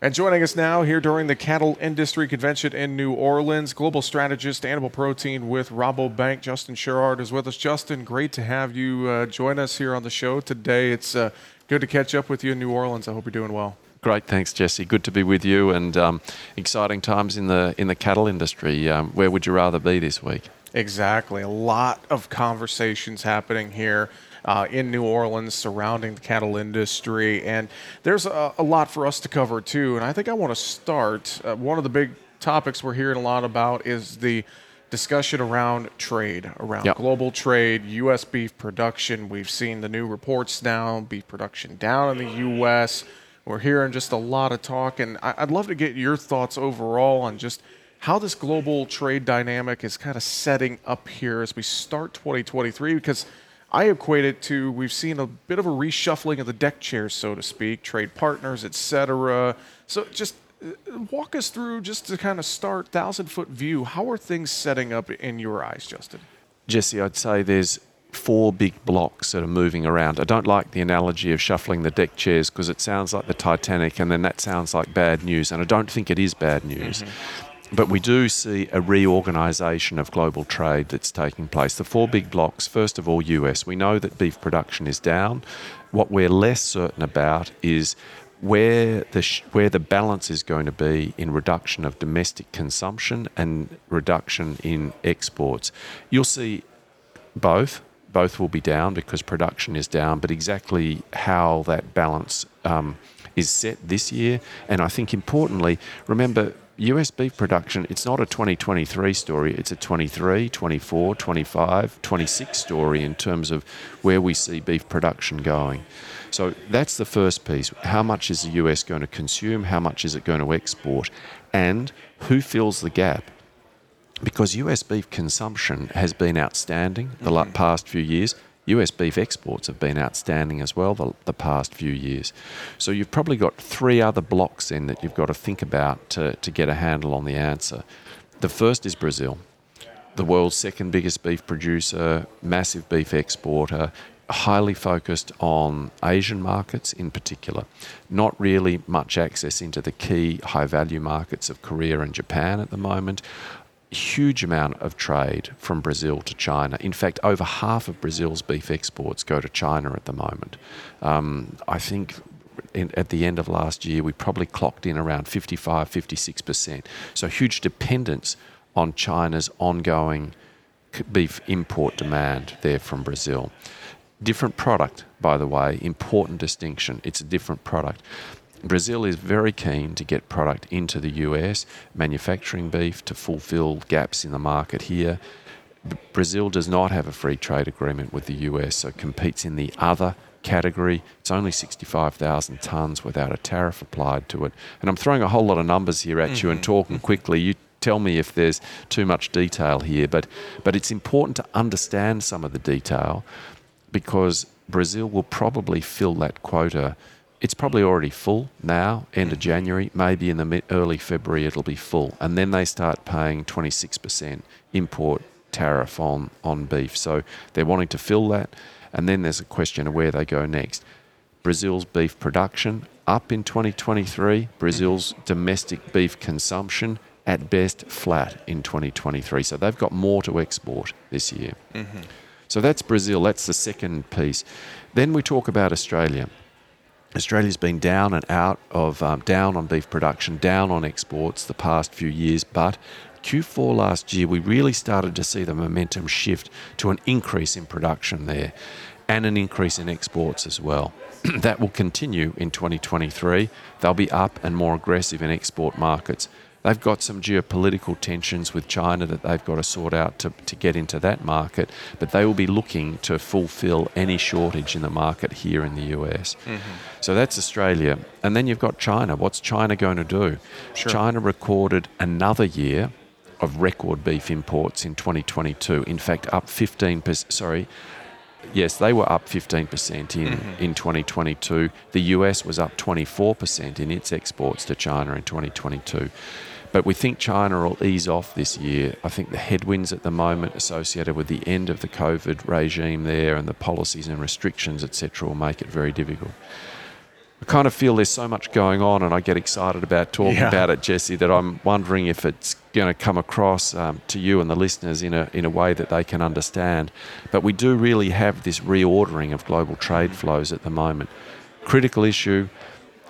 And joining us now here during the Cattle Industry Convention in New Orleans, global strategist animal protein with Rabobank, Justin Sherrard is with us. Justin, great to have you uh, join us here on the show today. It's uh, good to catch up with you in New Orleans. I hope you're doing well. Great, thanks, Jesse. Good to be with you, and um, exciting times in the in the cattle industry. Um, where would you rather be this week? Exactly, a lot of conversations happening here uh, in New Orleans surrounding the cattle industry. And there's a, a, lot for us to cover too. And I think I want to start. Uh, one of the big topics we're hearing a lot about is the discussion around trade, around yep. global trade, U.S. beef production. We've seen the new reports now, beef production down in the U.S. We're hearing just a lot of talk, and I'd love to get your thoughts overall on just how this global trade dynamic is kind of setting up here as we start 2023 because I equate it to we've seen a bit of a reshuffling of the deck chairs, so to speak, trade partners, etc. So just uh, walk us through just to kind of start thousand foot view. How are things setting up in your eyes, Justin? Jesse, I'd say there's four big blocks that are moving around. I don't like the analogy of shuffling the deck chairs because it sounds like the Titanic and then that sounds like bad news. And I don't think it is bad news. Mm-hmm. But we do see a reorganisation of global trade that's taking place. The four big blocks, first of all, US. We know that beef production is down. What we're less certain about is where the sh- where the balance is going to be in reduction of domestic consumption and reduction in exports. You'll see both. Both will be down because production is down, but exactly how that balance um, is set this year, and I think importantly, remember US beef production, it's not a 2023 story, it's a 23, 24, 25, 26 story in terms of where we see beef production going. So that's the first piece. How much is the US going to consume? How much is it going to export? And who fills the gap? Because US beef consumption has been outstanding the mm-hmm. past few years. US beef exports have been outstanding as well the, the past few years. So you've probably got three other blocks in that you've got to think about to, to get a handle on the answer. The first is Brazil, the world's second biggest beef producer, massive beef exporter, highly focused on Asian markets in particular, not really much access into the key high value markets of Korea and Japan at the moment huge amount of trade from Brazil to China. In fact, over half of Brazil's beef exports go to China at the moment. Um, I think in, at the end of last year, we probably clocked in around 55, 56%. So, huge dependence on China's ongoing beef import demand there from Brazil. Different product, by the way, important distinction. It's a different product. Brazil is very keen to get product into the US, manufacturing beef to fulfill gaps in the market here. Brazil does not have a free trade agreement with the US, so competes in the other category. It's only 65,000 tonnes without a tariff applied to it. And I'm throwing a whole lot of numbers here at mm-hmm. you and mm-hmm. talking quickly. You tell me if there's too much detail here, but, but it's important to understand some of the detail because Brazil will probably fill that quota it's probably already full now, end of January. Maybe in the mid, early February it'll be full. And then they start paying 26% import tariff on, on beef. So they're wanting to fill that. And then there's a question of where they go next. Brazil's beef production up in 2023, Brazil's domestic beef consumption at best flat in 2023. So they've got more to export this year. Mm-hmm. So that's Brazil. That's the second piece. Then we talk about Australia. Australia's been down and out of um, down on beef production, down on exports the past few years, but Q4 last year we really started to see the momentum shift to an increase in production there and an increase in exports as well. that will continue in 2023. They'll be up and more aggressive in export markets. They've got some geopolitical tensions with China that they've got to sort out to, to get into that market, but they will be looking to fulfill any shortage in the market here in the US. Mm-hmm. So that's Australia. And then you've got China. What's China going to do? Sure. China recorded another year of record beef imports in 2022. In fact, up 15%, sorry, yes, they were up 15% in, mm-hmm. in 2022. The US was up 24% in its exports to China in 2022. But we think China will ease off this year. I think the headwinds at the moment associated with the end of the COVID regime there and the policies and restrictions, etc., will make it very difficult. I kind of feel there's so much going on, and I get excited about talking Yeah. about it, Jesse. That I'm wondering if it's going to come across um, to you and the listeners in a in a way that they can understand. But we do really have this reordering of global trade flows at the moment. Critical issue: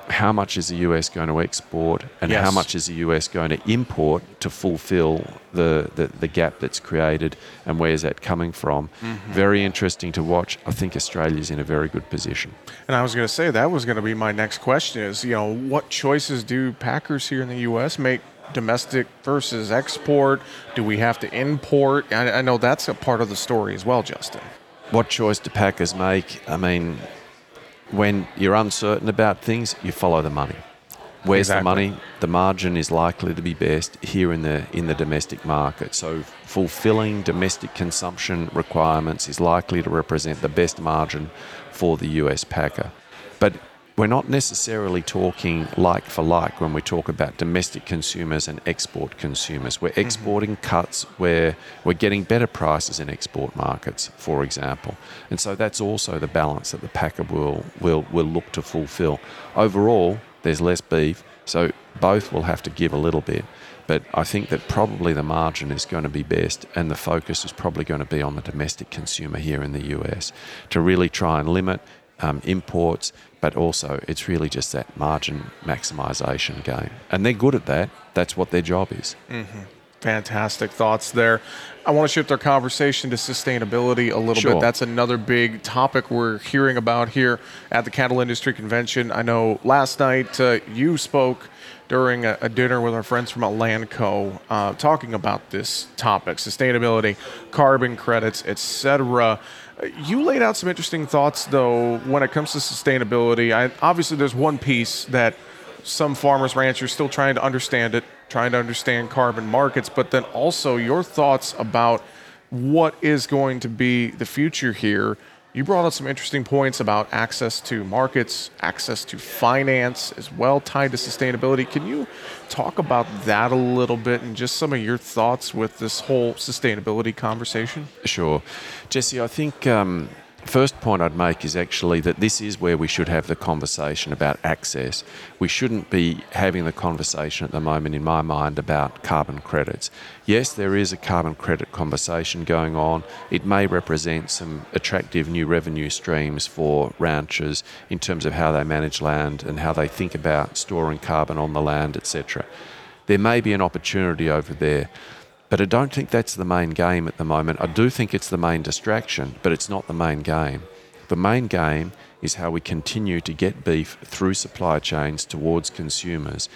How much is the US going to export, and how much is the US going to import to fulfill the, the, the gap that's created, and where's that coming from? Mm-hmm. Very interesting to watch. I think Australia's in a very good position. And I was going to say that was going to be my next question is, you know, what choices do packers here in the U.S. make domestic versus export? Do we have to import? I, I know that's a part of the story as well, Justin. what choice do Packers make? I mean, when you're uncertain about things, you follow the money. Where's Exactly. the money? The margin is likely to be best here in the in the domestic market. So fulfilling domestic consumption requirements is likely to represent the best margin for the US packer. But we're not necessarily talking like for like when we talk about domestic consumers and export consumers. We're mm-hmm. exporting cuts where we're getting better prices in export markets, for example. And so that's also the balance that the packer will, will, will look to fulfill. Overall, there's less beef, so both will have to give a little bit. But I think that probably the margin is going to be best, and the focus is probably going to be on the domestic consumer here in the US to really try and limit um, imports, but also it's really just that margin maximisation game. And they're good at that. That's what their job is. Fantastic thoughts there. I want to shift our conversation to sustainability a little Sure. bit. That's another big topic we're hearing about here at the Cattle Industry Convention. I know last night uh, you spoke during a, a dinner with our friends from Elanco uh, talking about this topic sustainability, carbon credits, etc. You laid out some interesting thoughts, though, when it comes to sustainability. I, obviously, there's one piece that some farmers, ranchers still trying to understand it, trying to understand carbon markets, but then also your thoughts about what is going to be the future here. You brought up some interesting points about access to markets, access to finance as well, tied to sustainability. Can you talk about that a little bit and just some of your thoughts with this whole sustainability conversation? Sure. Jesse, I think um, first point I'd make is actually that this is where we should have the conversation about access. We shouldn't be having the conversation at the moment, in my mind, about carbon credits. Yes, there is a carbon credit conversation going on. It may represent some attractive new revenue streams for ranchers in terms of how they manage land and how they think about storing carbon on the land, etc. There may be an opportunity over there. But I don't think that's the main game at the moment. I do think it's the main distraction, but it's not the main game. The main game is how we continue to get beef through supply chains towards consumers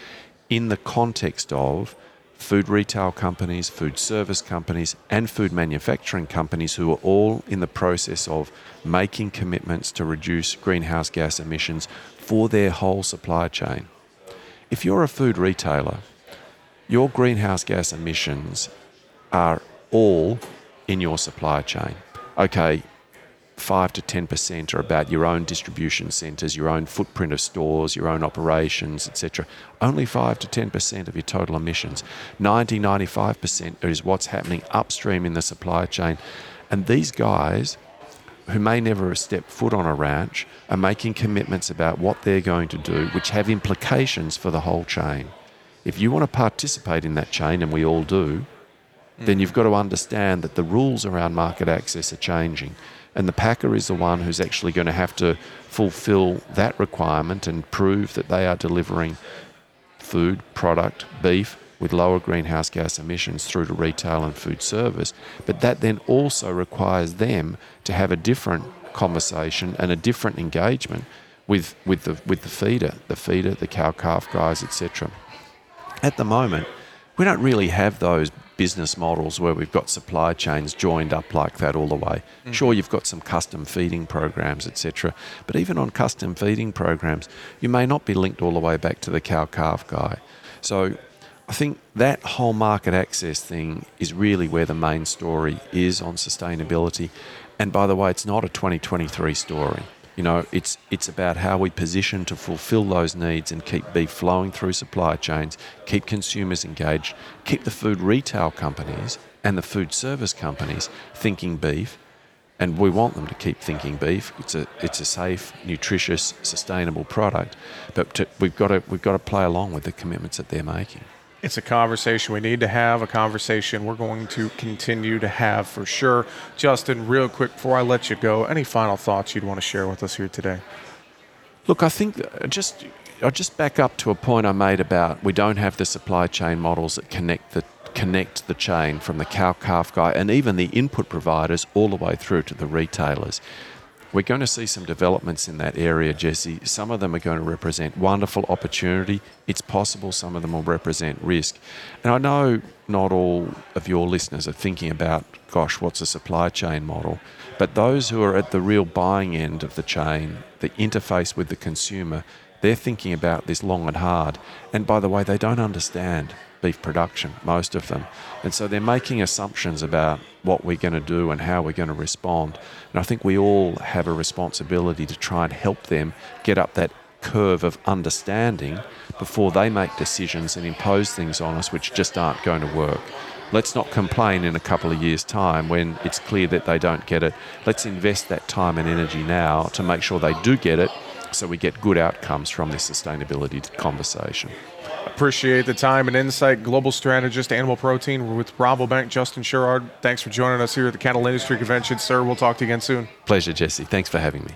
in the context of food retail companies, food service companies, and food manufacturing companies who are all in the process of making commitments to reduce greenhouse gas emissions for their whole supply chain. If you're a food retailer, your greenhouse gas emissions are all in your supply chain. Okay, 5 to 10% are about your own distribution centres, your own footprint of stores, your own operations, etc. Only 5 to 10% of your total emissions. 90, 95% is what's happening upstream in the supply chain. And these guys who may never have stepped foot on a ranch are making commitments about what they're going to do, which have implications for the whole chain. If you want to participate in that chain, and we all do, then you've mm. got to understand that the rules around market access are changing. And the packer is the one who's actually going to have to fulfill that requirement and prove that they are delivering food, product, beef with lower greenhouse gas emissions through to retail and food service. But that then also requires them to have a different conversation and a different engagement with, with, the, with the feeder, the feeder, the cow calf guys, etc. At the moment, we don't really have those business models where we've got supply chains joined up like that all the way. Mm. Sure, you've got some custom feeding programs, etc. But even on custom feeding programs, you may not be linked all the way back to the cow calf guy. So I think that whole market access thing is really where the main story is on sustainability. And by the way, it's not a 2023 story. You know, it's it's about how we position to fulfill those needs and keep beef flowing through supply chains, keep consumers engaged, keep the food retail companies and the food service companies thinking beef, and we want them to keep thinking beef. It's a it's a safe, nutritious, sustainable product, but to, we've got to we've got to play along with the commitments that they're making. It's a conversation we need to have, a conversation we're going to continue to have for sure. Justin, real quick before I let you go, any final thoughts you'd want to share with us here today? Look, I think uh, just I'll just back up to a point I made about we don't have the supply chain models that connect the connect the chain from the cow calf guy and even the input providers all the way through to the retailers. We're going to see some developments in that area, Jesse. Some of them are going to represent wonderful opportunity. It's possible some of them will represent risk. And I know not all of your listeners are thinking about, gosh, what's a supply chain model? But those who are at the real buying end of the chain, the interface with the consumer, they're thinking about this long and hard. And by the way, they don't understand beef production, most of them. And so they're making assumptions about what we're going to do and how we're going to respond. And I think we all have a responsibility to try and help them get up that curve of understanding before they make decisions and impose things on us which just aren't going to work. Let's not complain in a couple of years' time when it's clear that they don't get it. Let's invest that time and energy now to make sure they do get it so we get good outcomes from this sustainability conversation. Appreciate the time and insight. Global strategist, animal protein with Rabobank, Justin Sherrard. Thanks for joining us here at the Cattle Industry Convention, sir. We'll talk to you again soon. Pleasure, Jesse. Thanks for having me.